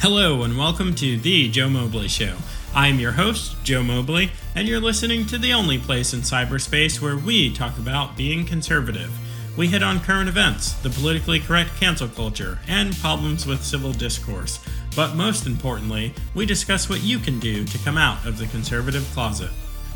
Hello, and welcome to The Joe Mobley Show. I'm your host, Joe Mobley, and you're listening to the only place in cyberspace where we talk about being conservative. We hit on current events, the politically correct cancel culture, and problems with civil discourse. But most importantly, we discuss what you can do to come out of the conservative closet.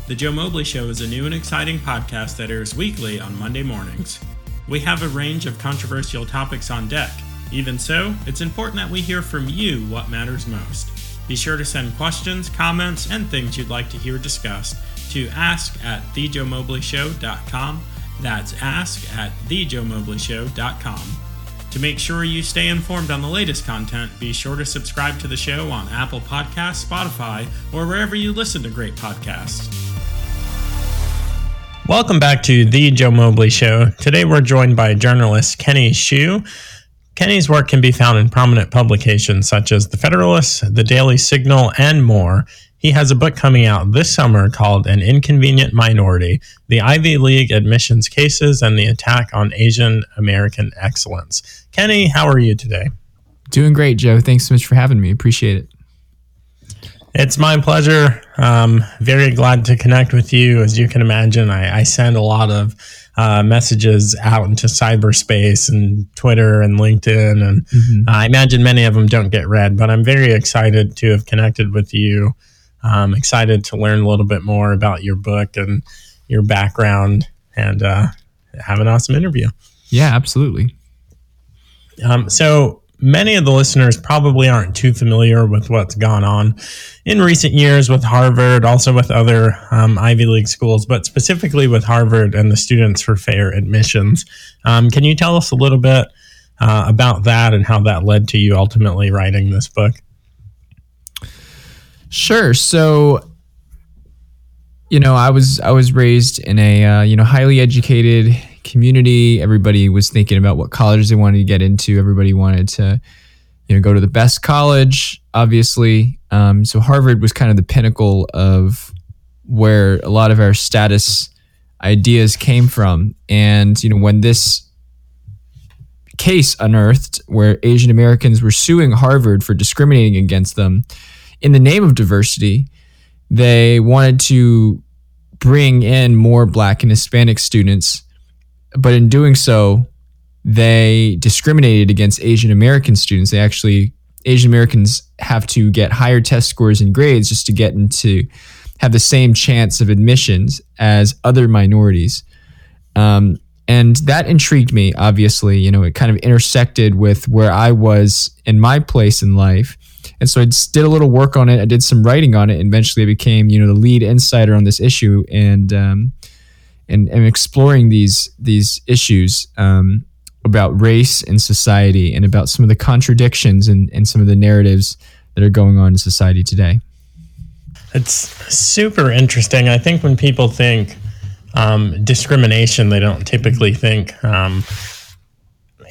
The Joe Mobley Show is a new and exciting podcast that airs weekly on Monday mornings. We have a range of controversial topics on deck. Even so, it's important that we hear from you what matters most. Be sure to send questions, comments, and things you'd like to hear discussed to ask at thejoemobleyshow.com. That's ask at thejoemobleyshow.com. To make sure you stay informed on the latest content, be sure to subscribe to the show on Apple Podcasts, Spotify, or wherever you listen to great podcasts. Welcome back to The Joe Mobley Show. Today we're joined by journalist Kenny Xu. Kenny's work can be found in prominent publications such as The Federalist, The Daily Signal, and more. He has a book coming out this summer called An Inconvenient Minority The Ivy League Admissions Cases and the Attack on Asian American Excellence. Kenny, how are you today? Doing great, Joe. Thanks so much for having me. Appreciate it. It's my pleasure. Um, very glad to connect with you. As you can imagine, I, I send a lot of uh, messages out into cyberspace and Twitter and LinkedIn. And mm-hmm. I imagine many of them don't get read, but I'm very excited to have connected with you. I'm excited to learn a little bit more about your book and your background and uh, have an awesome interview. Yeah, absolutely. Um, so, many of the listeners probably aren't too familiar with what's gone on in recent years with Harvard, also with other um, Ivy League schools, but specifically with Harvard and the Students for Fair Admissions. Um, can you tell us a little bit uh, about that and how that led to you ultimately writing this book? Sure. So, you know, I was I was raised in a uh, you know highly educated community. Everybody was thinking about what colleges they wanted to get into. Everybody wanted to, you know, go to the best college, obviously. Um, so Harvard was kind of the pinnacle of where a lot of our status ideas came from. And, you know, when this case unearthed where Asian Americans were suing Harvard for discriminating against them in the name of diversity, they wanted to bring in more black and Hispanic students but in doing so, they discriminated against Asian American students. They actually Asian Americans have to get higher test scores and grades just to get into have the same chance of admissions as other minorities. Um, and that intrigued me. Obviously, you know, it kind of intersected with where I was in my place in life. And so I did a little work on it. I did some writing on it. And eventually, I became, you know, the lead insider on this issue. And um, and, and exploring these these issues um, about race and society and about some of the contradictions and, and some of the narratives that are going on in society today. It's super interesting. I think when people think um, discrimination, they don't typically think um,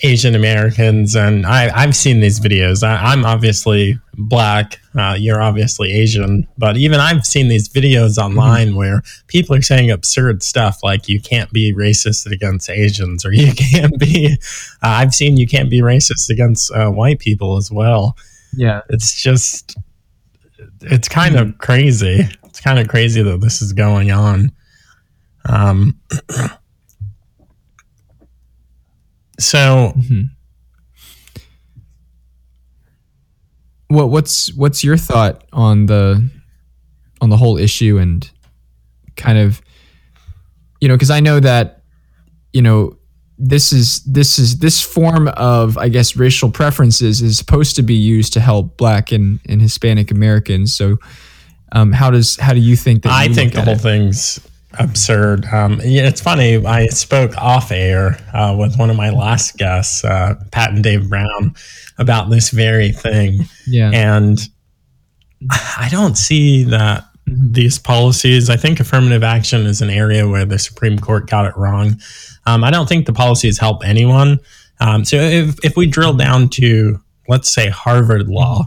Asian Americans, and I, have seen these videos. I, am obviously black. Uh, you're obviously Asian, but even I've seen these videos online mm-hmm. where people are saying absurd stuff like you can't be racist against Asians, or you can't be. Uh, I've seen you can't be racist against uh, white people as well. Yeah, it's just, it's kind mm-hmm. of crazy. It's kind of crazy that this is going on. Um. So, mm-hmm. what what's what's your thought on the on the whole issue and kind of you know because I know that you know this is this is this form of I guess racial preferences is supposed to be used to help Black and, and Hispanic Americans. So, um, how does how do you think that? I think the whole it? thing's absurd. Um, yeah, it's funny. I spoke off air uh, with one of my last guests, uh, Pat and Dave Brown, about this very thing. Yeah. And I don't see that these policies, I think affirmative action is an area where the Supreme Court got it wrong. Um, I don't think the policies help anyone. Um, so if, if we drill down to, let's say, Harvard law,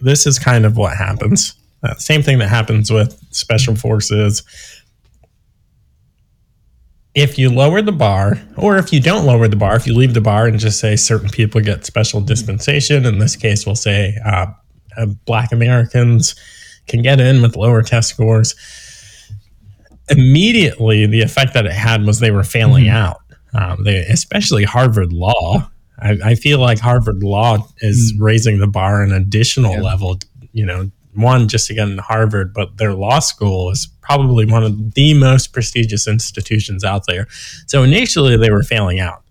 this is kind of what happens. Uh, same thing that happens with special forces if you lower the bar, or if you don't lower the bar, if you leave the bar and just say certain people get special dispensation, in this case, we'll say uh, uh, Black Americans can get in with lower test scores. Immediately, the effect that it had was they were failing mm-hmm. out. Um, they, especially Harvard Law. I, I, feel like Harvard Law is mm-hmm. raising the bar an additional yeah. level. You know, one just into Harvard, but their law school is probably one of the most prestigious institutions out there. So initially they were failing out,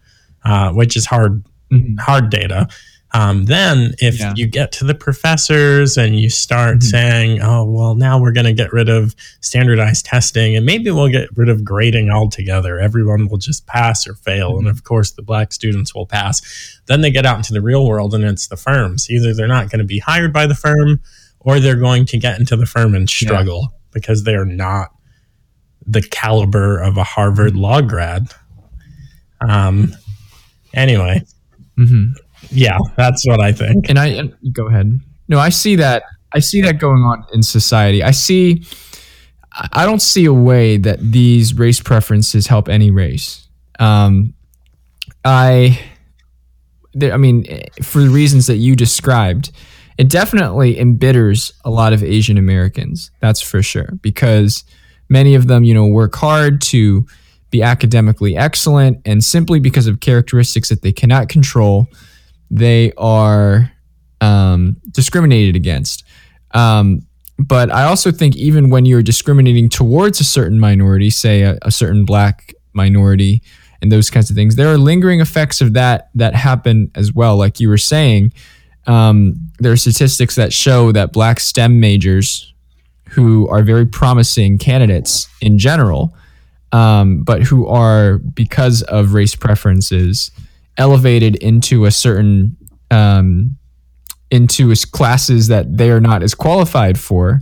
uh, which is hard mm-hmm. hard data. Um, then if yeah. you get to the professors and you start mm-hmm. saying, oh, well, now we're going to get rid of standardized testing and maybe we'll get rid of grading altogether. Everyone will just pass or fail. Mm-hmm. And of course, the black students will pass. Then they get out into the real world and it's the firms. Either they're not going to be hired by the firm or they're going to get into the firm and struggle yeah. because they're not the caliber of a Harvard law grad. Um, anyway, mm-hmm. yeah, that's what I think. And I go ahead. No, I see that. I see that going on in society. I see. I don't see a way that these race preferences help any race. Um, I, I mean, for the reasons that you described, it definitely embitters a lot of Asian Americans. That's for sure, because many of them, you know, work hard to be academically excellent, and simply because of characteristics that they cannot control, they are um, discriminated against. Um, but I also think even when you're discriminating towards a certain minority, say a, a certain black minority, and those kinds of things, there are lingering effects of that that happen as well. Like you were saying, um, there are statistics that show that black STEM majors who are very promising candidates in general, um, but who are, because of race preferences, elevated into a certain um, into classes that they are not as qualified for.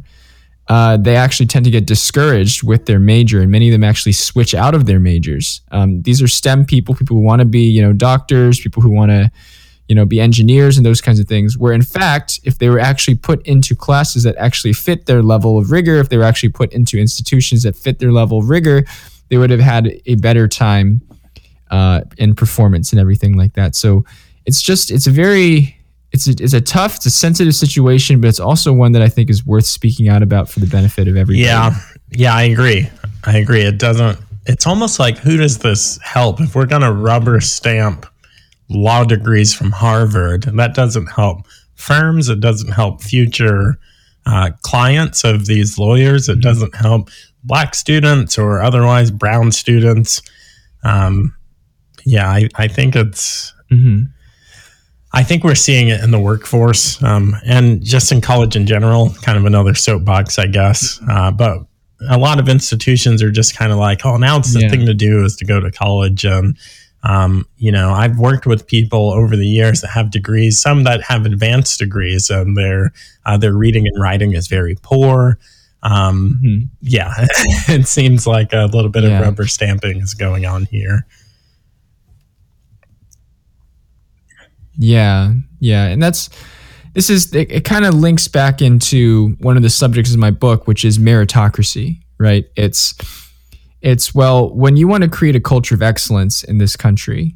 Uh, they actually tend to get discouraged with their major, and many of them actually switch out of their majors. Um, these are STEM people, people who want to be, you know, doctors, people who want to you know, be engineers and those kinds of things. Where in fact, if they were actually put into classes that actually fit their level of rigor, if they were actually put into institutions that fit their level of rigor, they would have had a better time uh, in performance and everything like that. So it's just it's a very it's a, it's a tough, it's a sensitive situation, but it's also one that I think is worth speaking out about for the benefit of everybody. Yeah, yeah, I agree. I agree. It doesn't. It's almost like who does this help? If we're gonna rubber stamp law degrees from Harvard. And That doesn't help firms. It doesn't help future uh, clients of these lawyers. It mm-hmm. doesn't help black students or otherwise brown students. Um, yeah, I, I think it's. Mm-hmm. I think we're seeing it in the workforce um, and just in college in general. Kind of another soapbox, I guess. Uh, but a lot of institutions are just kind of like, oh, now it's the yeah. thing to do is to go to college and um, you know, I've worked with people over the years that have degrees, some that have advanced degrees, and their uh, their reading and writing is very poor. Um, mm-hmm. Yeah, it seems like a little bit yeah. of rubber stamping is going on here. Yeah, yeah, and that's this is it, it kind of links back into one of the subjects of my book, which is meritocracy. Right? It's it's, well, when you want to create a culture of excellence in this country,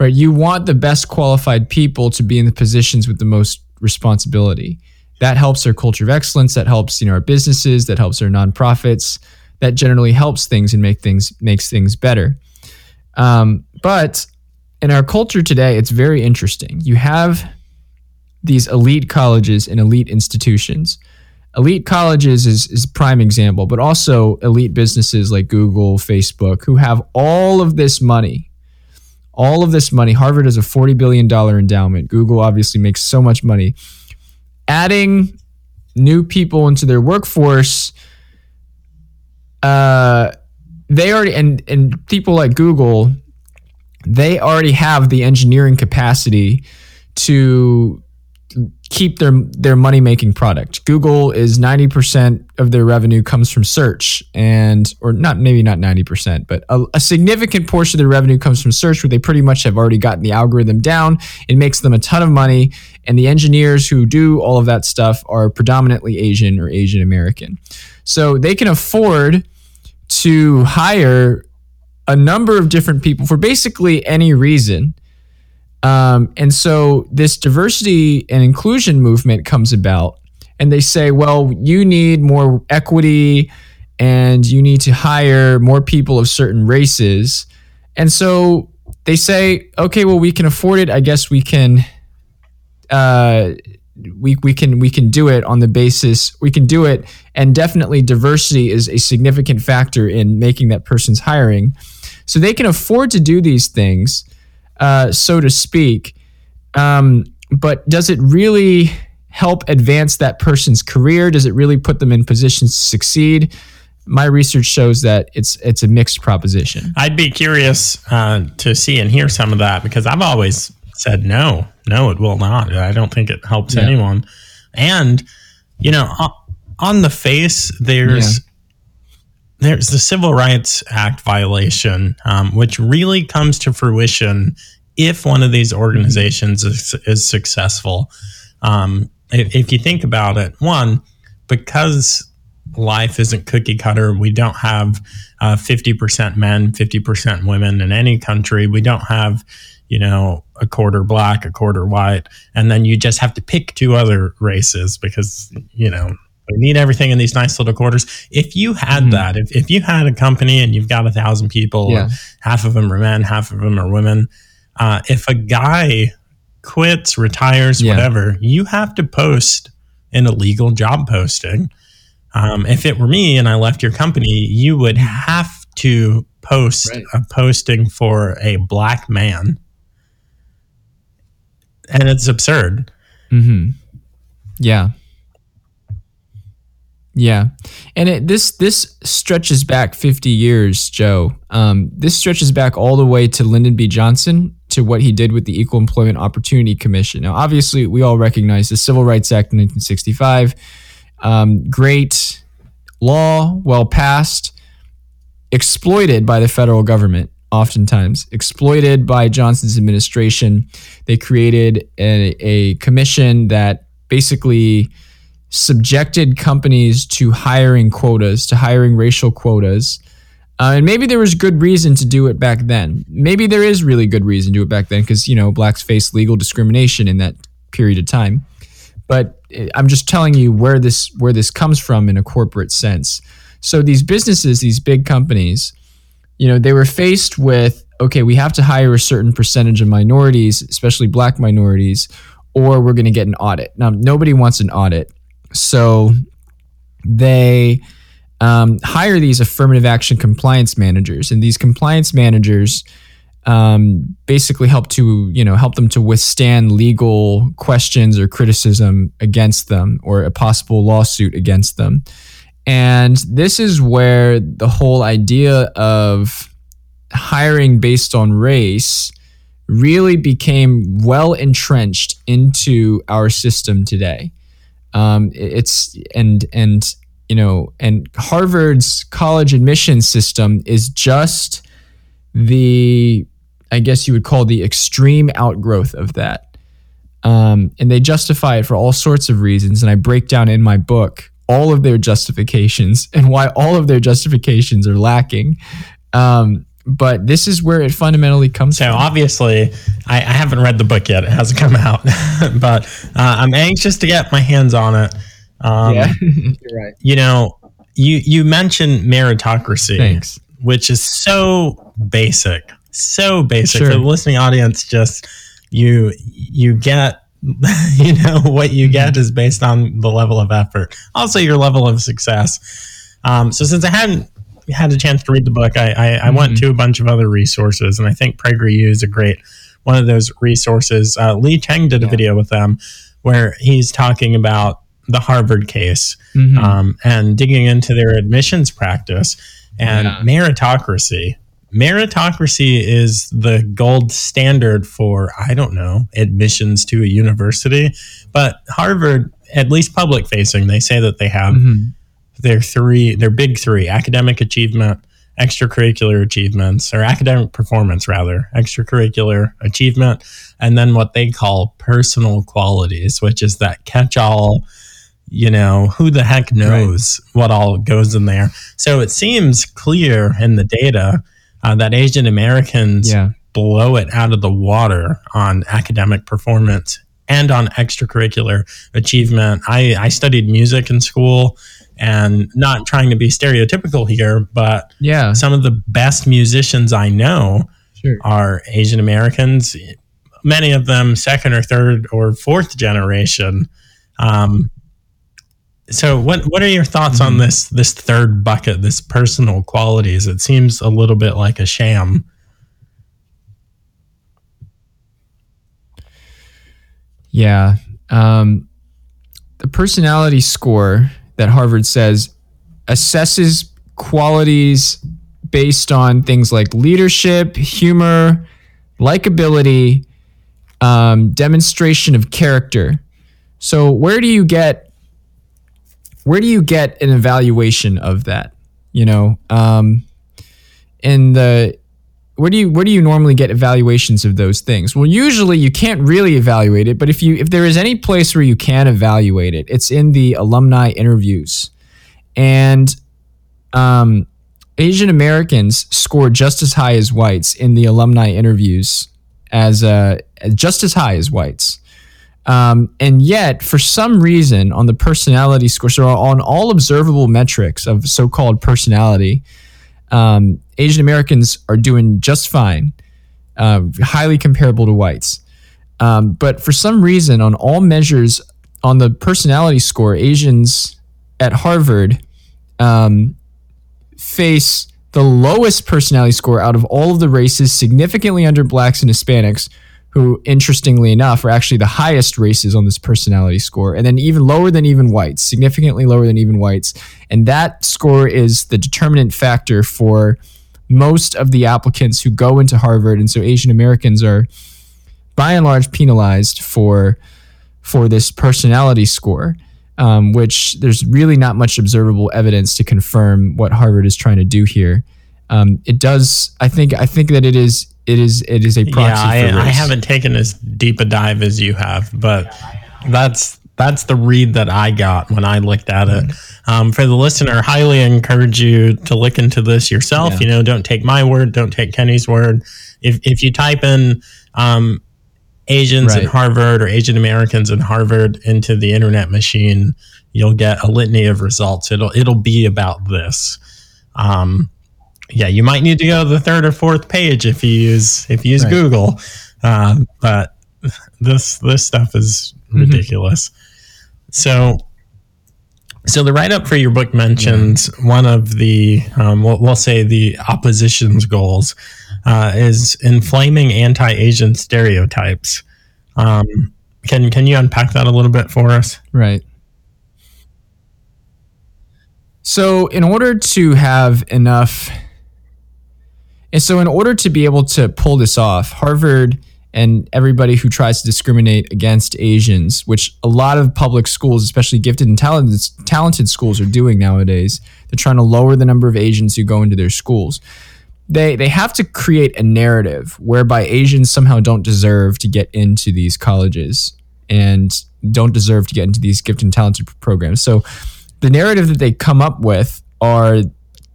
right, you want the best qualified people to be in the positions with the most responsibility. That helps our culture of excellence. That helps, you know, our businesses. That helps our nonprofits. That generally helps things and make things makes things better. Um, but in our culture today, it's very interesting. You have these elite colleges and elite institutions elite colleges is is prime example, but also elite businesses like Google, Facebook, who have all of this money. All of this money. Harvard has a $40 billion endowment. Google obviously makes so much money. Adding new people into their workforce, uh, they already, and, and people like Google, they already have the engineering capacity to keep their their money making product. Google is 90% of their revenue comes from search and or not maybe not 90%, but a, a, significant portion of their revenue comes from search where they pretty much have already gotten the algorithm down. It makes them a ton of money and the engineers who do all of that stuff are predominantly Asian or Asian American. So they can afford to hire a number of different people for basically any reason. Um, and so this diversity and inclusion movement comes about, and they say, well, you need more equity and you need to hire more people of certain races. And so they say, okay, well, we can afford it. I guess we can. Uh, we, we can we can do it on the basis we can do it and definitely diversity is a significant factor in making that person's hiring so they can afford to do these things uh, so to speak um, but does it really help advance that person's career does it really put them in positions to succeed my research shows that it's it's a mixed proposition i'd be curious uh, to see and hear some of that because i've always said no, no, it will not. I don't think it helps yeah. anyone. And you know, on the face, there's yeah. There's the Civil Rights Act violation, um, which really comes to fruition if one of these organizations is, is successful. Um, if, if you think about it, one because life isn't cookie cutter. We don't have uh, 50% men, 50% women in any country. We don't have you know, a quarter black, a quarter white, and then you just have to pick two other races because, you know, we need everything in these nice little quarters. If you had mm-hmm. that, if, if you had a company and you've got a thousand people, yeah. half of them are men, half of them are women, uh, if a guy quits, retires, yeah. whatever, you have to post an illegal job posting. Um, if it were me and I left your company, you would have to post right. a posting for a black man and it's absurd. Mm-hmm. Yeah. Yeah, and it, this this stretches back 50 years, Joe. Um, this stretches back all the way to Lyndon B. Johnson to what he did with the Equal Employment Opportunity Commission. Now, obviously, we all recognize the Civil Rights Act of 1965. Um, great law, well passed, exploited by the federal government oftentimes exploited by Johnson's administration. They created a, a commission that basically subjected companies to hiring quotas, to hiring racial quotas. Uh, and maybe there was good reason to do it back then. Maybe there is really good reason to do it back then because, you know, blacks faced legal discrimination in that period of time. But eh, I'm just telling you where this where this comes from in a corporate sense. So these businesses, these big companies, you know, they were faced with okay, we have to hire a certain percentage of minorities, especially black minorities, or we're going to get an audit. Now, nobody wants an audit. So they um, hire these affirmative action compliance managers, and these compliance managers um, basically help to you know help them to withstand legal questions or criticism against them or a possible lawsuit against them. And this is where the whole idea of hiring based on race really became well entrenched into our system today. Um, it's and and you know and Harvard's college admission system is just the I guess you would call the extreme outgrowth of that. Um, and they justify it for all sorts of reasons. And I break down in my book all of their justifications and why all of their justifications are lacking. Um, but this is where it fundamentally comes so from. obviously, I, I, haven't read the book yet; it hasn't come out, but uh, I'm anxious to get my hands on it. Um, yeah, you're right. You know, you you mentioned meritocracy, Thanks. which is so basic, so basic sure. for the listening audience. Just you you get you know what you get is based on the level of effort also your level of success um, so since i hadn't had a chance to read the book i, I, I went mm-hmm. to a bunch of other resources and i think PragerU is a great one of those resources uh, lee cheng did a yeah. video with them where he's talking about the harvard case mm-hmm. um, and digging into their admissions practice and yeah. meritocracy meritocracy is the gold standard for i don't know admissions to a university but harvard at least public facing they say that they have mm-hmm. Their three their big three academic achievement extracurricular achievements or academic performance rather extracurricular achievement and then what they call personal qualities which is that catch all you know who the heck knows right. what all goes in there so it seems clear in the data uh, that Asian Americans Yeah. blow it out of the water on academic performance and on extracurricular achievement. I, I studied music in school and not trying to be stereotypical here, but Yeah. some of the best musicians I know Sure. are Asian Americans, many of them second or third or fourth generation. Um, so, what what are your thoughts on this this third bucket, this personal qualities? It seems a little bit like a sham. Yeah. Um, the personality score that Harvard says assesses qualities based on things like leadership, humor, likability, um, demonstration of character. So where do you get where do you get an evaluation of that? You know, um, in the where do you where do you normally get evaluations of those things? Well, usually you can't really evaluate it, but if you if there is any place where you can evaluate it, it's in the alumni interviews, and um, Asian Americans score just as high as whites in the alumni interviews, as uh, just as high as whites. Um, and yet, for some reason, on the personality score, so on all observable metrics of so-called personality, um, Asian Americans are doing just fine, uh, highly comparable to whites. Um, but for some reason, on all measures on the personality score, Asians at Harvard um, face the lowest personality score out of all of the races, significantly under blacks and Hispanics, who, interestingly enough, are actually the highest races on this personality score, and then even lower than even whites, significantly lower than even whites. And that score is the determinant factor for most of the applicants who go into Harvard. And so Asian Americans are, by and large, penalized for for this personality score. Um, which there's really not much observable evidence to confirm what Harvard is trying to do here. Um, it does. I think. I think that it is. It is. It is a proxy yeah, for I, I haven't taken as deep a dive as you have, but that's that's the read that I got when I looked at it. Um, for the listener, I highly encourage you to look into this yourself. Yeah. You know, don't take my word, don't take Kenny's word. If if you type in um, Asians in Harvard or Asian Americans in Harvard into the internet machine, you'll get a litany of results. It'll it'll be about this. Um, yeah, you might need to go to the third or fourth page if you use if you use Right. Google, uh, but this this stuff is Mm-hmm. ridiculous. So, so the write up for your book mentions one of the um, we'll, we'll say the opposition's goals uh, is inflaming anti-Asian stereotypes. Um, can can you unpack that a little bit for us? Right. So, in order to have enough, and so in order to be able to pull this off, Harvard and everybody who tries to discriminate against Asians, which a lot of public schools, especially gifted and talented, talented schools, are doing nowadays, they're trying to lower the number of Asians who go into their schools. They, they have to create a narrative whereby Asians somehow don't deserve to get into these colleges and don't deserve to get into these gifted and talented programs. So the narrative that they come up with are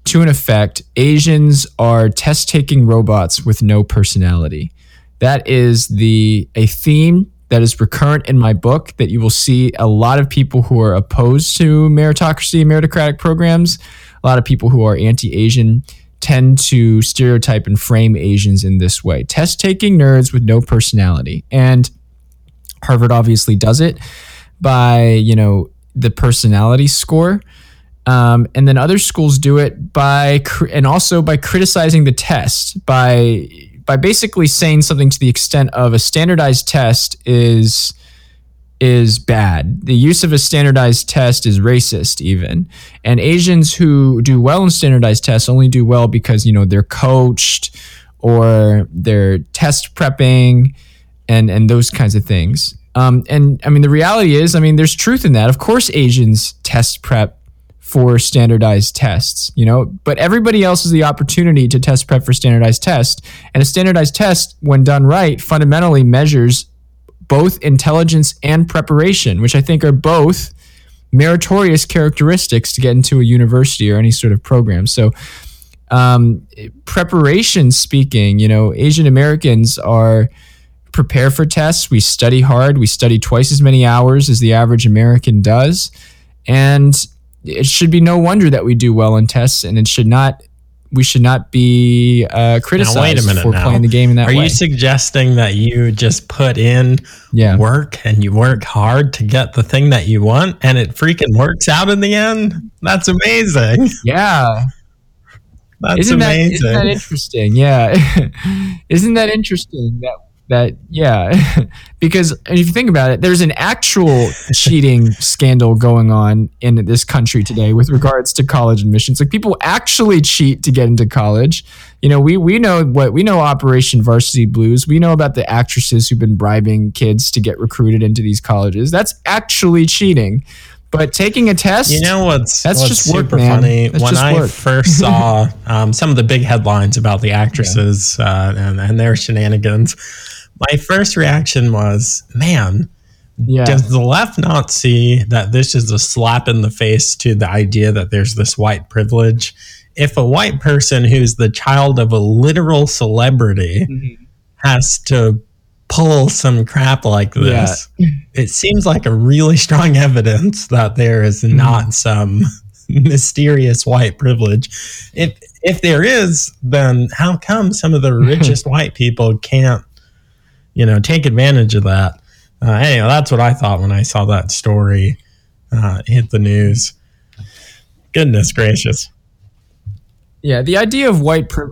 to an effect Asians are test taking robots with no personality. That is the a theme that is recurrent in my book that you will see a lot of people who are opposed to meritocracy and meritocratic programs, a lot of people who are anti-Asian tend to stereotype and frame Asians in this way. Test taking nerds with no personality. And Harvard obviously does it by, you know, the personality score. Um, and then other schools do it by, and also by criticizing the test, by, by basically saying something to the extent of a standardized test is, is bad. The use of a standardized test is racist, even. And Asians who do well in standardized tests only do well because, you know, they're coached or they're test prepping and, and those kinds of things. Um, and I mean, the reality is, I mean, there's truth in that. Of course, Asians test prep for standardized tests, you know, but everybody else has the opportunity to test prep for standardized tests. And a standardized test, when done right, fundamentally measures both intelligence and preparation, which I think are both meritorious characteristics to get into a university or any sort of program. So um, preparation speaking, you know, Asian Americans are prepare for tests. We study hard. We study twice as many hours as the average American does. And it should be no wonder that we do well in tests, and it should not. We should not be uh, criticized now, wait a minute for now. playing the game in that Are way. you suggesting that you just put in yeah. work and you work hard to get the thing that you want and it freaking works out in the end? That's amazing. Yeah. That's isn't amazing. isn't that interesting? Yeah. isn't that interesting that that yeah. Because if you think about it there's an actual cheating scandal going on in this country today with regards to college admissions. Like people actually cheat to get into college. You know we we know what we know operation varsity blues. We know about the actresses who've been bribing kids to get recruited into these colleges. That's actually cheating. But taking a test You know what's That's what's just work, super man. funny? That's when I work. first saw um, some of the big headlines about the actresses uh, and, and their shenanigans, my first reaction was, "Man, yeah does the left not see that this is a slap in the face to the idea that there's this white privilege? If a white person who's the child of a literal celebrity Mm-hmm. has to pull some crap like this, it seems like a really strong evidence that there is Mm-hmm. not some mysterious white privilege. If if there is, then how come some of the richest white people can't, you know, take advantage of that? Uh, anyway, that's what I thought when I saw that story uh, hit the news. Goodness gracious! Yeah, the idea of white pri-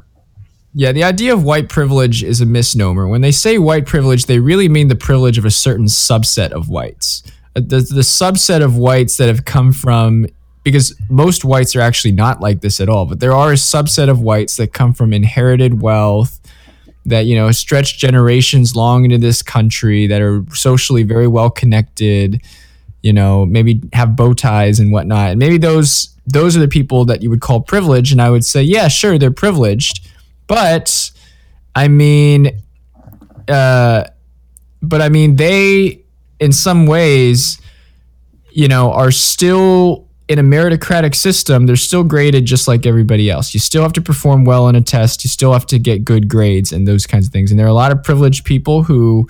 Yeah, the idea of white privilege is a misnomer. When they say white privilege, they really mean the privilege of a certain subset of whites. Uh, The, the subset of whites that have come from because most whites are actually not like this at all, but there are a subset of whites that come from inherited wealth that you know stretch generations long into this country that are socially very well connected you know maybe have bow ties and whatnot. And maybe those those are the people that you would call privileged. And i would say yeah sure they're privileged. But i mean uh but i mean they in some ways you know are still in a meritocratic system they're still graded just like everybody else. You still have to perform well in a test. You still have to get good grades and those kinds of things. And there are a lot of privileged people who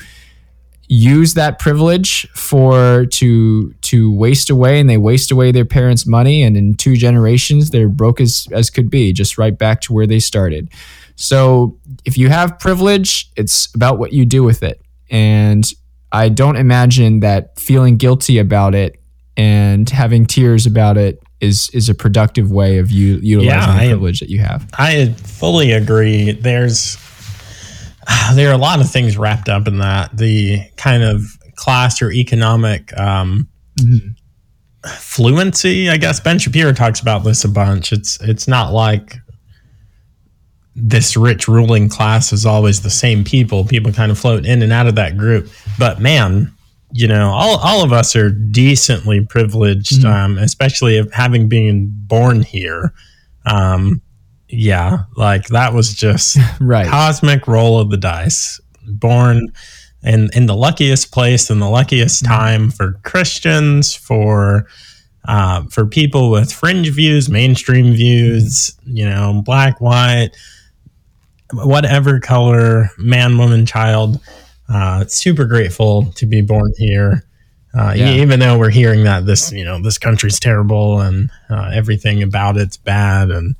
use that privilege for to to waste away and they waste away their parents money and in two generations they're broke as as could be just right back to where they started. So if you have privilege it's about what you do with it. And i don't imagine that feeling guilty about it and having tears about it is is a productive way of you utilizing Yeah, the I- privilege that you have I fully agree. There's there are a lot of things wrapped up in that. The kind of class or economic um, fluency, I guess. Ben Shapiro talks about this a bunch. It's it's not like this rich ruling class is always the same people. People kind of float in and out of that group. But man, you know, all, all of us are decently privileged, um, especially having been born here. Um, yeah, like that was just right cosmic roll of the dice. Born in in the luckiest place in the luckiest time for Christians, for uh, for people with fringe views, mainstream views, you know, black, white, whatever color, man, woman, child. Uh, super grateful to be born here. Uh, Yeah. Even though we're hearing that this, you know, this country's terrible and uh, everything about it's bad, and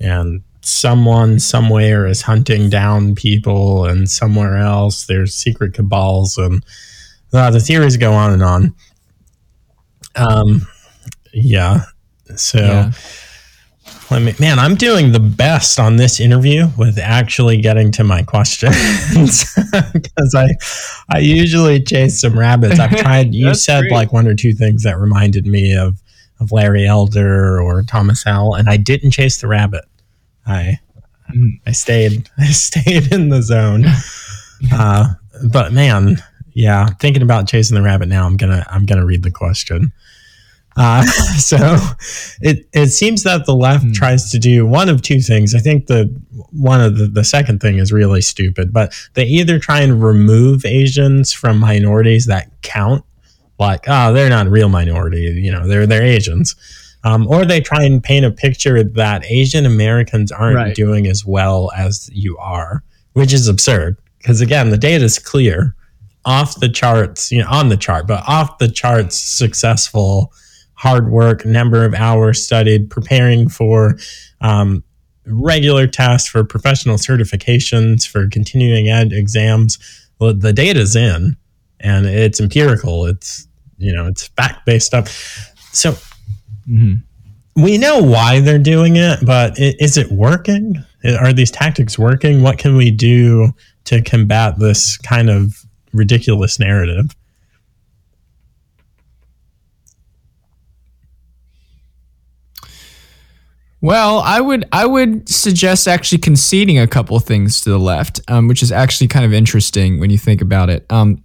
and someone somewhere is hunting down people, and somewhere else there's secret cabals, and uh, the theories go on and on. Um, yeah. So. yeah Let me, man, I'm doing the best on this interview with actually getting to my questions because I, I usually chase some rabbits. I've tried. You said great. like one or two things that reminded me of of Larry Elder or Thomas Sowell, and I didn't chase the rabbit. I, Mhm. I stayed, I stayed in the zone. Uh, but man, yeah, thinking about chasing the rabbit now. I'm gonna, I'm gonna read the question. Uh, so it it seems that the left Hmm. tries to do one of two things. I think the one of the, the second thing is really stupid, but they either try and remove Asians from minorities that count, like oh they're not a real minority, you know they're they're Asians, Um, or they try and paint a picture that Asian Americans aren't Right. doing as well as you are, which is absurd. Because again, the data is clear, off the charts, you know, on the chart, but off the charts, successful, hard work, number of hours studied, preparing for um, regular tests, for professional certifications, for continuing ed exams. Well, the data's in, and it's empirical. It's you know, it's fact based stuff. So Mhm. we know why they're doing it, but is it working? Are these tactics working? What can we do to combat this kind of ridiculous narrative? Well, I would I would suggest actually conceding a couple things to the left, um, which is actually kind of interesting when you think about it. Um,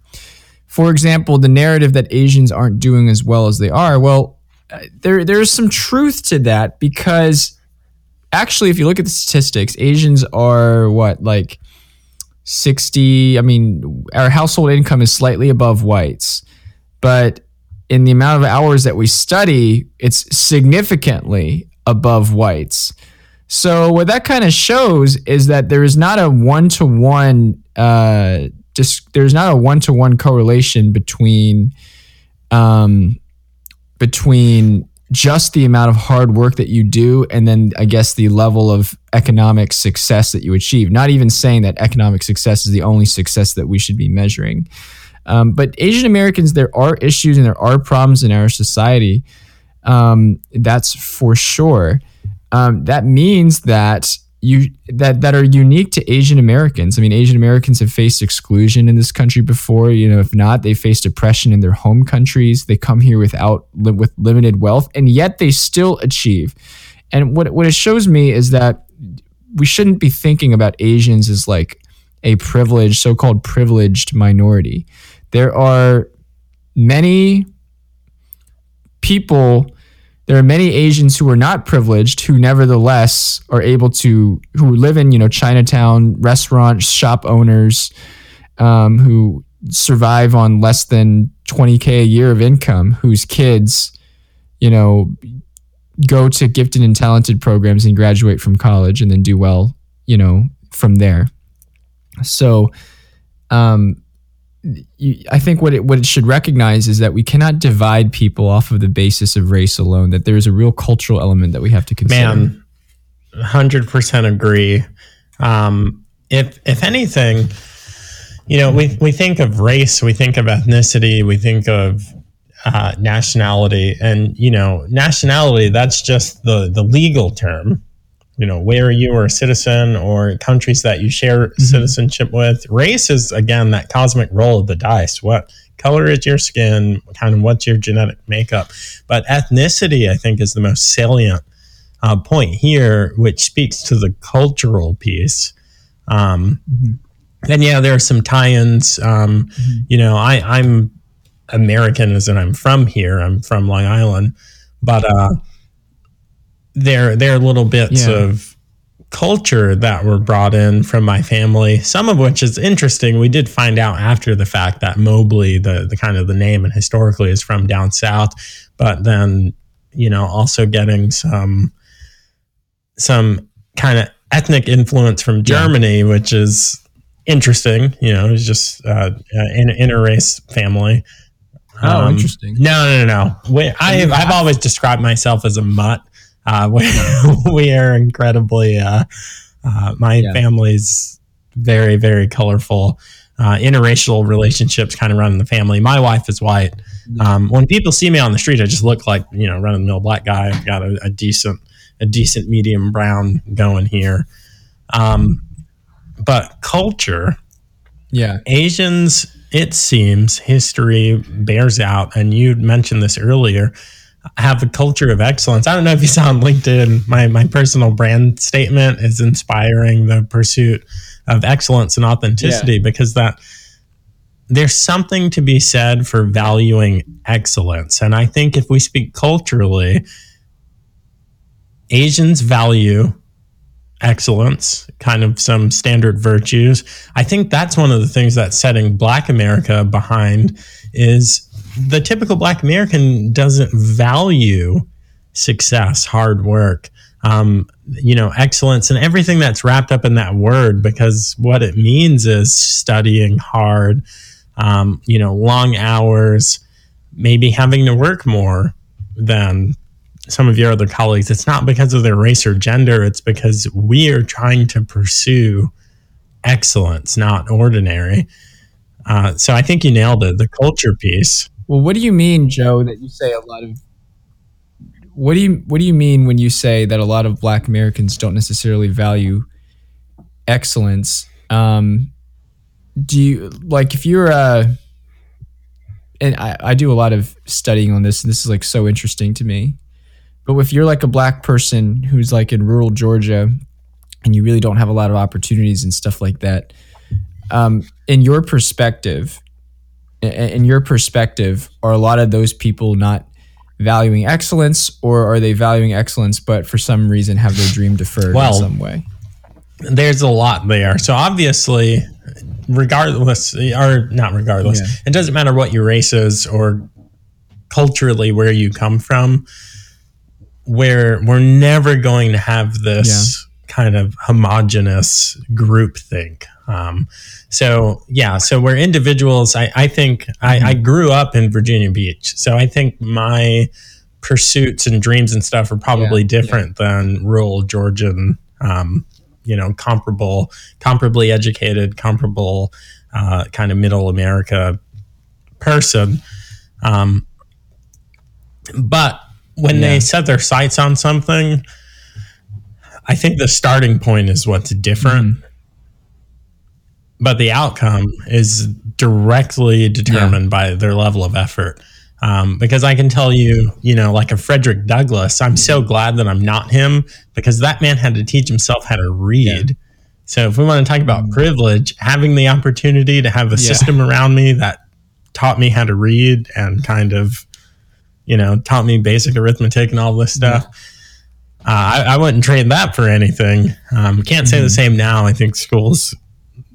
for example, the narrative that Asians aren't doing as well as they are. Well, uh, there there's some truth to that because actually, if you look at the statistics, Asians are what like sixty. I mean, our household income is slightly above whites, but in the amount of hours that we study, it's significantly above whites. So what that kind of shows is that there is not a one to one. Just there's not a one to one correlation between, um, between just the amount of hard work that you do and then I guess the level of economic success that you achieve. Not even saying that economic success is the only success that we should be measuring. Um, but Asian Americans, there are issues and there are problems in our society. Um, that's for sure. Um, that means that you that that are unique to Asian Americans. I mean, Asian Americans have faced exclusion in this country before. You know, if not, they faced oppression in their home countries. They come here without with limited wealth, and yet they still achieve. And what what it shows me is that we shouldn't be thinking about Asians as like a privileged, so-called privileged minority. There are many people there are many Asians who are not privileged who nevertheless are able to who live in you know Chinatown restaurants shop owners um, who survive on less than 20k a year of income whose kids you know go to gifted and talented programs and graduate from college and then do well you know from there. So um I think what it what it should recognize is that we cannot divide people off of the basis of race alone. That there is a real cultural element that we have to consider. Man, hundred percent agree. Um, if if anything, you know, we we think of race, we think of ethnicity, we think of uh, nationality, and you know, nationality that's just the the legal term. You know, where you are a citizen or countries that you share citizenship with. Race is again that cosmic roll of the dice. What color is your skin? Kind of what's your genetic makeup? But ethnicity, I think, is the most salient uh, point here, which speaks to the cultural piece. Um, And yeah, there are some tie-ins. Um, You know, I, I'm American as in I'm from here. I'm from Long Island, but uh, there there are little bits Yeah. of culture that were brought in from my family. Some of which is interesting. We did find out after the fact that Mobley, the the kind of the name and historically is from down south, but then you know also getting some some kind of ethnic influence from Germany, which is interesting. You know, it's just uh, an interrace family. Oh, Um, interesting. No, no, no, no. We, I, I've always described myself as a mutt. Uh, we, we are incredibly. Uh, uh, my Yeah. family's very, very colorful. Uh, interracial relationships kind of run in the family. My wife is white. Um, when people see me on the street, I just look like you know, run of the mill black guy. I've got a, a decent, a decent medium brown going here. Um, but culture, Yeah. Asians, it seems, history bears out, and you mentioned this earlier, have a culture of excellence. I don't know if you saw on LinkedIn, my, my personal brand statement is inspiring the pursuit of excellence and authenticity because that there's something to be said for valuing excellence. And I think if we speak culturally, Asians value excellence, kind of some standard virtues. I think that's one of the things that's setting Black America behind is the typical Black American doesn't value success, hard work, um, you know, excellence, and everything that's wrapped up in that word. Because what it means is studying hard, um, you know, long hours, maybe having to work more than some of your other colleagues. It's not because of their race or gender. It's because we are trying to pursue excellence, not ordinary. Uh, so I think you nailed it. The culture piece. Well, what do you mean, Joe, that you say a lot of what do you what do you mean when you say that a lot of black Americans don't necessarily value excellence? Um, do you like if you're uh and I, I do a lot of studying on this and this is like so interesting to me. But if you're like a black person who's like in rural Georgia and you really don't have a lot of opportunities and stuff like that, um, in your perspective, in your perspective, are a lot of those people not valuing excellence, or are they valuing excellence but for some reason have their dream deferred well, in some way? There's a lot there. So obviously, regardless, or not regardless, yeah. it doesn't matter what your race is or culturally where you come from. Where we're never going to have this. Kind of homogenous group think um, so yeah, so we're individuals. I, I think I, I grew up in Virginia Beach, so I think my pursuits and dreams and stuff are probably yeah, different yeah. than rural Georgian, um, you know, comparable, comparably educated, comparable uh, kind of middle America person. Um, but when yeah. they set their sights on something, I think the starting point is what's different. Mm-hmm but the outcome is directly determined yeah. by their level of effort. Um, because I can tell you, you know, like a Frederick Douglass, I'm so glad that I'm not him because that man had to teach himself how to read. Yeah. So if we want to talk about mm. privilege, having the opportunity to have a yeah. system around me that taught me how to read and kind of, you know, taught me basic arithmetic and all this stuff. Uh, I, I, wouldn't trade that for anything. Um, can't say mm-hmm. the same now. I think schools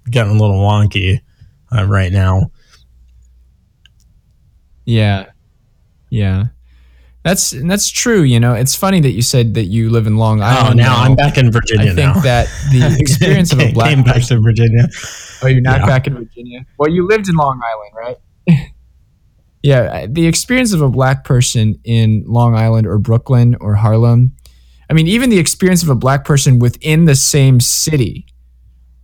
getting a little wonky uh, right now. Yeah, yeah, that's that's true. You know, it's funny that you said that you live in Long oh, Island. Oh, now, now. I'm back in Virginia. I think now. that the experience of a black came back to Virginia. Oh, you're not yeah. back in Virginia. Well, you lived in Long Island, right? yeah, the experience of a black person in Long Island or Brooklyn or Harlem. I mean, even the experience of a black person within the same city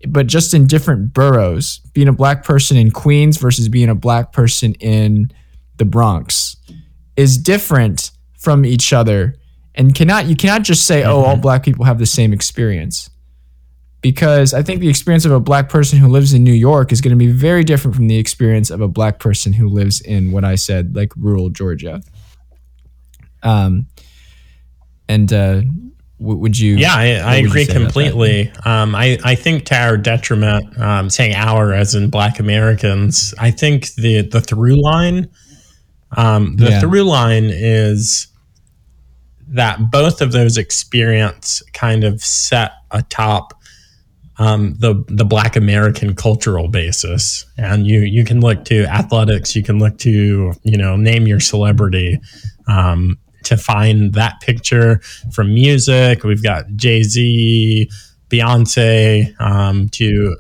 but just in different boroughs. Being a black person in Queens versus being a black person in the Bronx is different from each other and cannot you cannot just say oh all mm-hmm. black people have the same experience because i think the experience of a black person who lives in new york is going to be very different from the experience of a black person who lives in what i said like rural georgia um and uh would you? Yeah, I, I agree completely. Um, I, I think to our detriment, um, saying our as in Black Americans, I think the the through line, um, the yeah. through line is that both of those experience kind of set atop um, the the Black American cultural basis, and you you can look to athletics, you can look to you know name your celebrity. Um, to find that picture from music. We've got Jay Z, Beyonce, um, to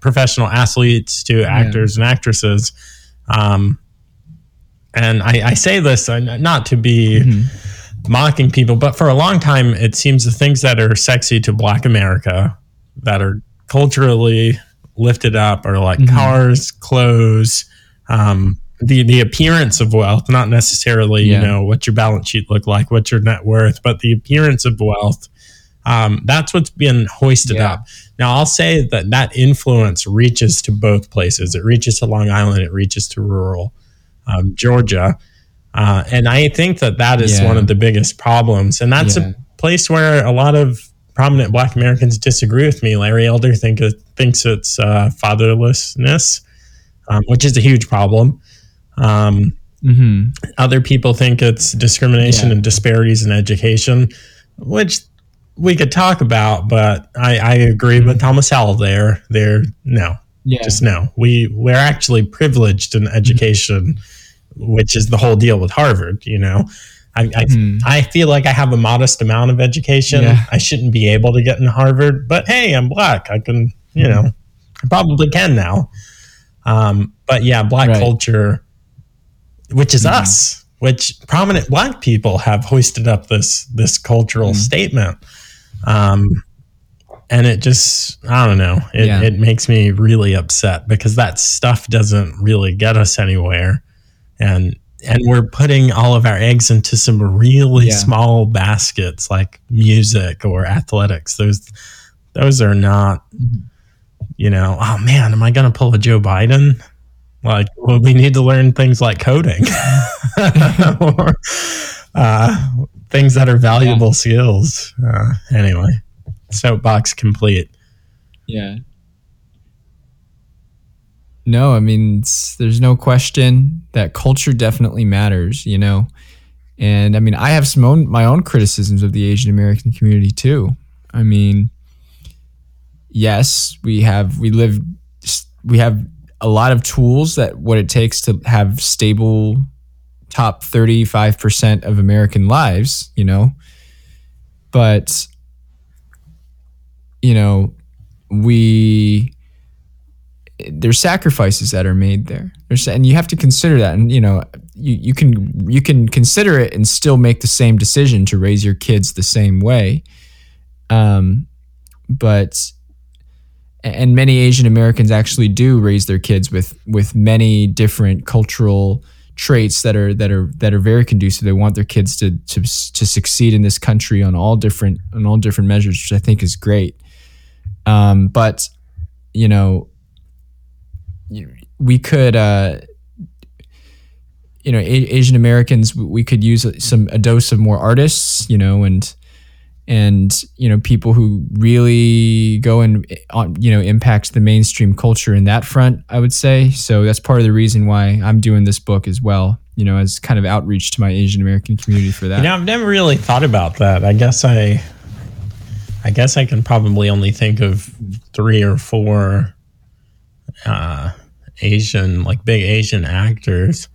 professional athletes, to actors yeah. and actresses. Um, and I, I, say this uh, not to be mm-hmm. mocking people, but for a long time, it seems the things that are sexy to Black America, that are culturally lifted up, are like mm-hmm. cars, clothes, um, the the appearance of wealth, not necessarily yeah. you know what your balance sheet look like, what your net worth, but the appearance of wealth. Um, that's what's been hoisted yeah. up. Now, I'll say that that influence reaches to both places. It reaches to Long Island. It reaches to rural um, Georgia, uh, and I think that that is yeah. one of the biggest problems. And that's a place where a lot of prominent Black Americans disagree with me. Larry Elder think it, thinks it's uh, fatherlessness, um, which is a huge problem. Um, mm-hmm. Other people think it's discrimination yeah. and disparities in education, which we could talk about, but I, I agree with Thomas Sowell there. There, no, yeah. just no. We we're actually privileged in education, mm-hmm. which is the whole deal with Harvard. You know, I I, Hmm. I feel like I have a modest amount of education. Yeah. I shouldn't be able to get in Harvard, but hey, I'm black. I can, you know, I probably can now. Um, but yeah, black Right. culture, which is Mhm. us, which prominent black people have hoisted up this this cultural Mhm. statement. Um, and it just I don't know. It, Yeah. it makes me really upset because that stuff doesn't really get us anywhere, and and we're putting all of our eggs into some really Yeah. small baskets like music or athletics. Those those are not. You know, oh man, am I going to pull a Joe Biden? Like, well, we need to learn things like coding or uh, things that are valuable skills. Uh, anyway, soapbox complete. Yeah. No, I mean, there's no question that culture definitely matters, you know. And I mean, I have some own my own criticisms of the Asian American community too. I mean, yes, we have we live we have a lot of tools that what it takes to have stable top 35% of American lives, you know. But you know, we there's sacrifices that are made there. There's, and you have to consider that. And you know, you, you can you can consider it and still make the same decision to raise your kids the same way. Um, but and many Asian Americans actually do raise their kids with with many different cultural traits that are that are that are very conducive. They want their kids to to to succeed in this country on all different on all different measures, which I think is great. Um, but you know, we could, uh, you know, Asian Americans, we could use some a dose of more artists, you know, and and you know people who really go and on you know impact the mainstream culture in that front i would say so that's part of the reason why i'm doing this book as well you know as kind of outreach to my asian american community for that You know, I've never really thought about that. I guess I, I guess I can probably only think of three or four uh, Asian, like big Asian actors.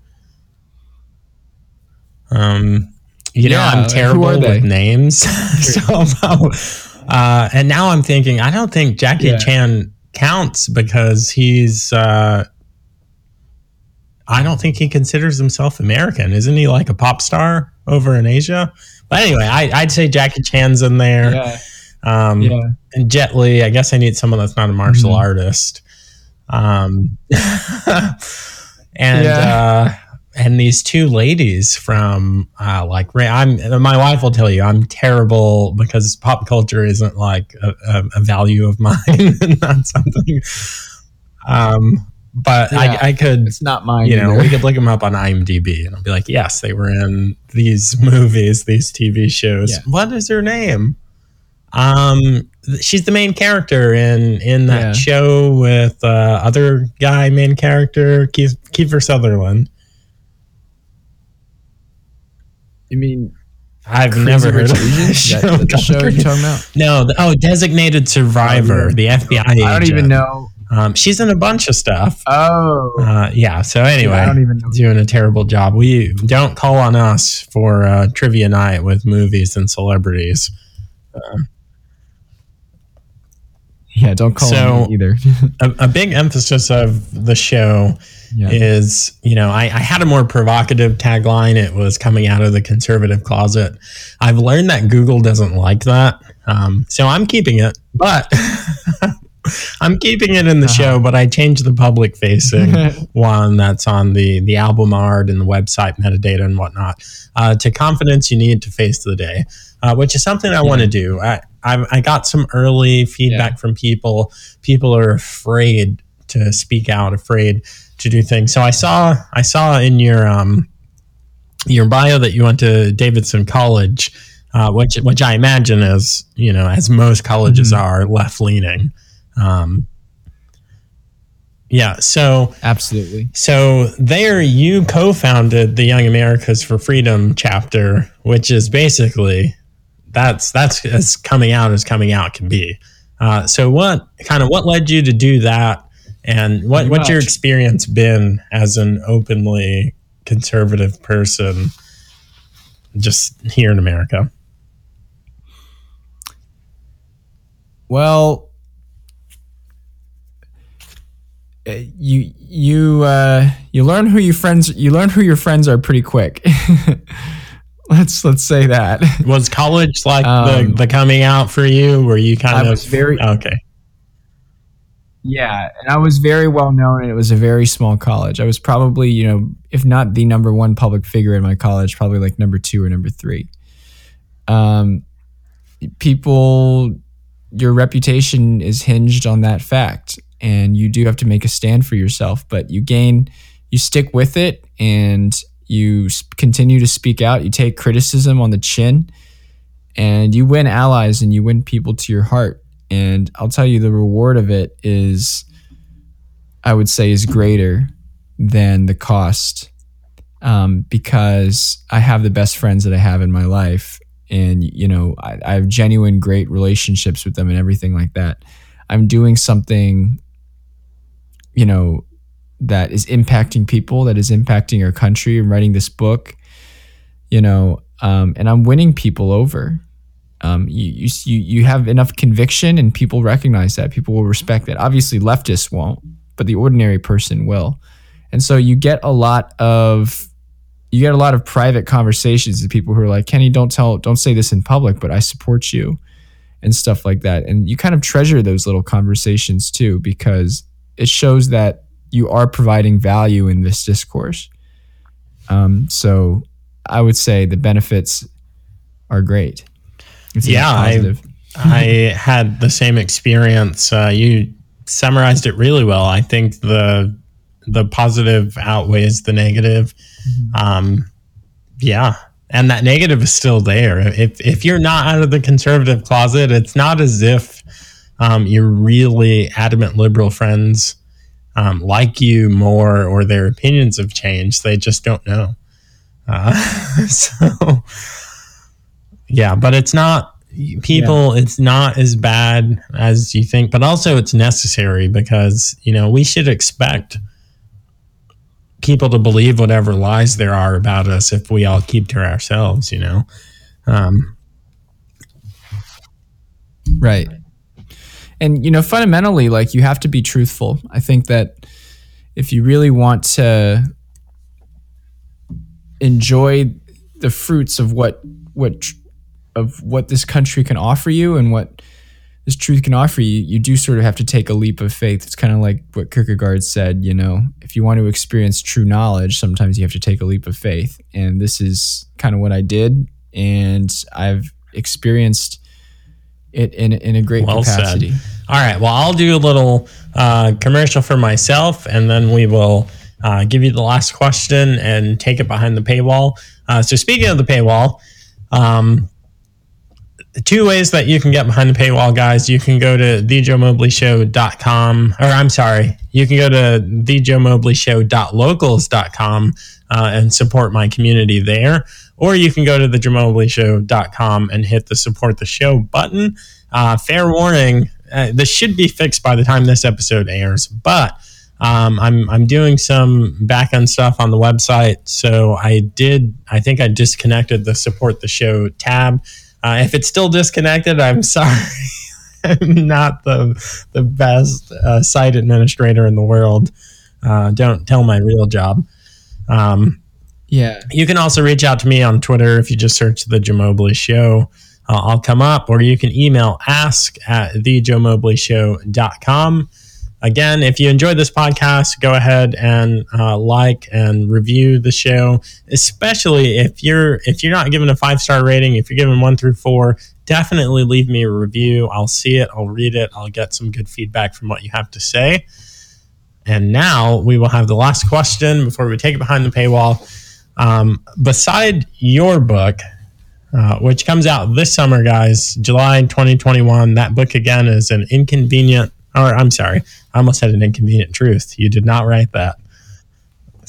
Um, you know, I'm terrible with names, so uh, and now I'm thinking I don't think Jackie Yeah. Chan counts because he's. Uh, I don't think he considers himself American. Isn't he like a pop star over in Asia? But anyway, I, I'd say Jackie Chan's in there. yeah Um, yeah And Jet Li, I guess I need someone that's not a martial Mhm. artist. Um, and Yeah. uh, and these two ladies from uh, like I'm my wife will tell you I'm terrible because pop culture isn't like a, a, value of mine and not something. Um, but Yeah. I, I could it's not mine you know, either. we could look them up on IMDb and I'll be like, yes, they were in these movies, these TV shows. Yeah. What is her name? Um, she's the main character in in that Yeah. show with uh, other guy main character Keith, Kiefer Sutherland. You mean I've Crazy never heard of That- show. that show you're talking about No, the, oh, Designated Survivor, Oh, yeah. the FBI. Agent. I don't agent. even know Um, she's in a bunch of stuff. oh Uh, yeah. So anyway, i don't even know doing a terrible job. We don't call on us for uh, trivia night with movies and celebrities. Yeah don't call So- me either A, a big emphasis of the show yeah is, you know, I, I had a more provocative tagline. It was coming out of the conservative closet. I've learned that Google doesn't like that, um, so I'm keeping it. But I'm keeping it in the Uh-huh. show. But I changed the public facing one that's on the the album art and the website metadata and whatnot uh, to confidence you need to face the day uh, which is something i want to do. I, I i got some early feedback from people. People are afraid to speak out afraid to do things. So i saw i saw in your um your bio that you went to davidson college uh, which which i imagine is you know as most colleges Mhm. are left leaning um yeah so absolutely. so there, you co-founded the Young Americans for Freedom chapter, which is basically that's that's as coming out as coming out can be. Uh, so what kind of what led you to do that, and what Pretty what's your experience been as an openly conservative person? just here in America? Well, uh, you you uh, you learn who your friends you learn who your friends are pretty quick. let's let's say that. Was college like Um, the, the coming out for you? Were you kind I of was very- okay? Yeah, and I was very well known, and it was a very small college. I was probably, you know, if not the number one public figure in my college, probably like number two or number three. Um, people, your reputation is hinged on that fact, and you do have to make a stand for yourself. But you gain, you stick with it, and you continue to speak out. You take criticism on the chin, and you win allies, and you win people to your heart and I'll tell you the reward of it is I would say is greater than the cost um, because I have the best friends that I have in my life and you know I, I have genuine great relationships with them and everything like that I'm doing something you know that is impacting people that is impacting our country I'm writing this book you know um, and I'm winning people over. Um, you, you you you have enough conviction and people recognize that. People will respect that obviously leftists won't but the ordinary person will. And so you get a lot of you get a lot of private conversations with people who are like kenny don't tell don't say this in public but i support you and stuff like that. And you kind of treasure those little conversations too because it shows that you are providing value in this discourse um, so i would say the benefits are great it's Yeah, I- positive. I had the same experience. Uh, you summarized it really well. I think the the positive outweighs the negative. Um, yeah, and that negative is still there. If if you're not out of the conservative closet, it's not as if um, your really adamant liberal friends um, like you more or their opinions have changed. They just don't know. Uh, so yeah, but it's not people it's not as bad as you think but also it's necessary because you know we should expect people to believe whatever lies there are about us if we all keep to ourselves you know um, Right. And you know, fundamentally, like you have to be truthful. I think that if you really want to enjoy the fruits of what what of what this country can offer you and what this truth can offer you, you do sort of have to take a leap of faith. It's kind of like what Kierkegaard said, you know, if you want to experience true knowledge, sometimes you have to take a leap of faith. And this is kind of what I did. And I've experienced it in, in a great Well said. capacity. all right well i'll do a little uh, commercial for myself and then we will uh, give you the last question and take it behind the paywall uh, so speaking of the paywall um, the two ways that you can get behind the paywall, guys. You can go to thejoemobleyshow.com, or I'm sorry, you can go to thejoemobleyshow.locals.com uh, and support my community there. Or you can go to thejoemobleyshow.com and hit the support the show button. Uh, fair warning, uh, this should be fixed by the time this episode airs, but um, I'm I'm doing some back end stuff on the website. So I did. I think I disconnected the support the show tab. Uh, if it's still disconnected, I'm sorry. I'm not the the best uh, site administrator in the world. Uh, don't tell my real job. Um, Yeah. you can also reach out to me on Twitter if you just search the Joe Mobley Show. Uh, I'll come up, or you can email ask at thejoemobleyshow.com. Again, if you enjoyed this podcast, go ahead and uh, like and review the show. Especially if you're if you're not giving a five star rating, if you're giving one through four, definitely leave me a review. I'll see it, I'll read it, I'll get some good feedback from what you have to say. And now we will have the last question before we take it behind the paywall. Um, beside your book, uh, which comes out this summer, guys, July 2021, that book again is an inconvenient, or I'm sorry, I almost had an inconvenient truth. You did not write that.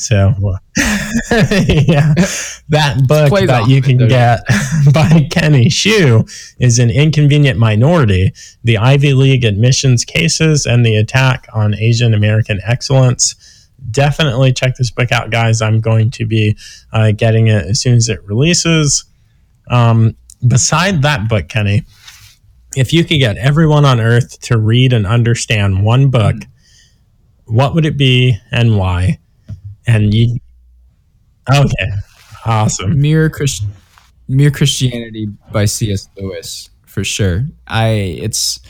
So, yeah, that book that you can get by Kenny Xu is an inconvenient minority the Ivy League admissions cases and the attack on Asian American excellence. Definitely check this book out, guys. I'm going to be uh, getting it as soon as it releases. Um, beside that book, Kenny, if you could get everyone on earth to read and understand one book, what would it be and why? And you, okay, awesome. Mere Christ, Mere Christianity by C.S. Lewis for sure. I it's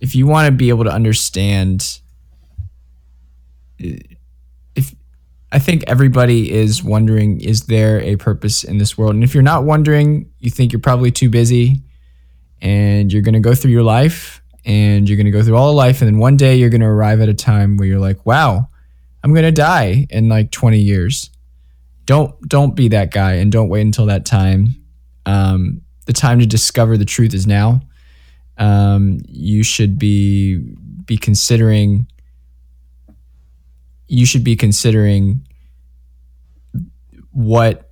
if you want to be able to understand I think everybody is wondering is there a purpose in this world? And if you're not wondering, you think you're probably too busy and you're going to go through your life and you're going to go through all of life and then one day you're going to arrive at a time where you're like, "Wow, I'm going to die in like 20 years." Don't don't be that guy and don't wait until that time. Um, the time to discover the truth is now. Um, you should be be considering you should be considering what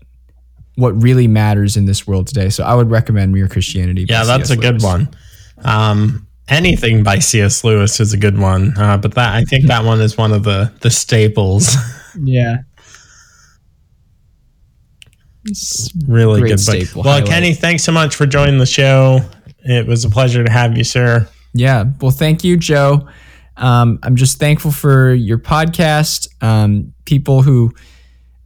what really matters in this world today. So I would recommend Mere Christianity. by Yeah, that's C.S. a good one. Um, anything by C.S. Lewis is a good one, uh, but that I think that one is one of the the staples. Yeah. really Great good book. staple, Well, highlight. Kenny, thanks so much for joining the show. It was a pleasure to have you, sir. Yeah. Well, thank you, Joe. Um, I'm just thankful for your podcast. Um, people who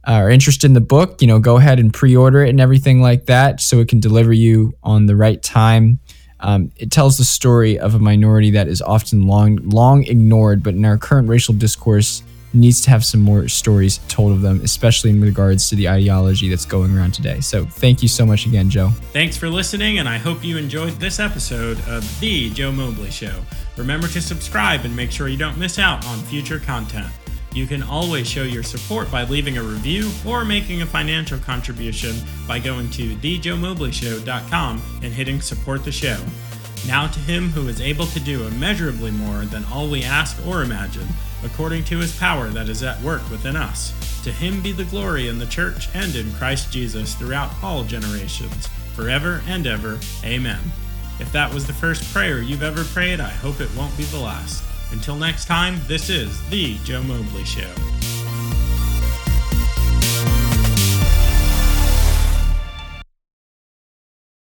are interested in the book, you know, go ahead and pre-order it and everything like that, so it can deliver you on the right time. Um, it tells the story of a minority that is often long, long ignored, but in our current racial discourse, needs to have some more stories told of them, especially in regards to the ideology that's going around today. So, thank you so much again, Joe. Thanks for listening, and I hope you enjoyed this episode of The Joe Mobley Show. Remember to subscribe and make sure you don't miss out on future content. You can always show your support by leaving a review or making a financial contribution by going to thejoemobleyshow.com and hitting support the show. Now to him who is able to do immeasurably more than all we ask or imagine, according to his power that is at work within us. To him be the glory in the church and in Christ Jesus throughout all generations, forever and ever. Amen. If that was the first prayer you've ever prayed, I hope it won't be the last. Until next time, this is The Joe Mobley Show.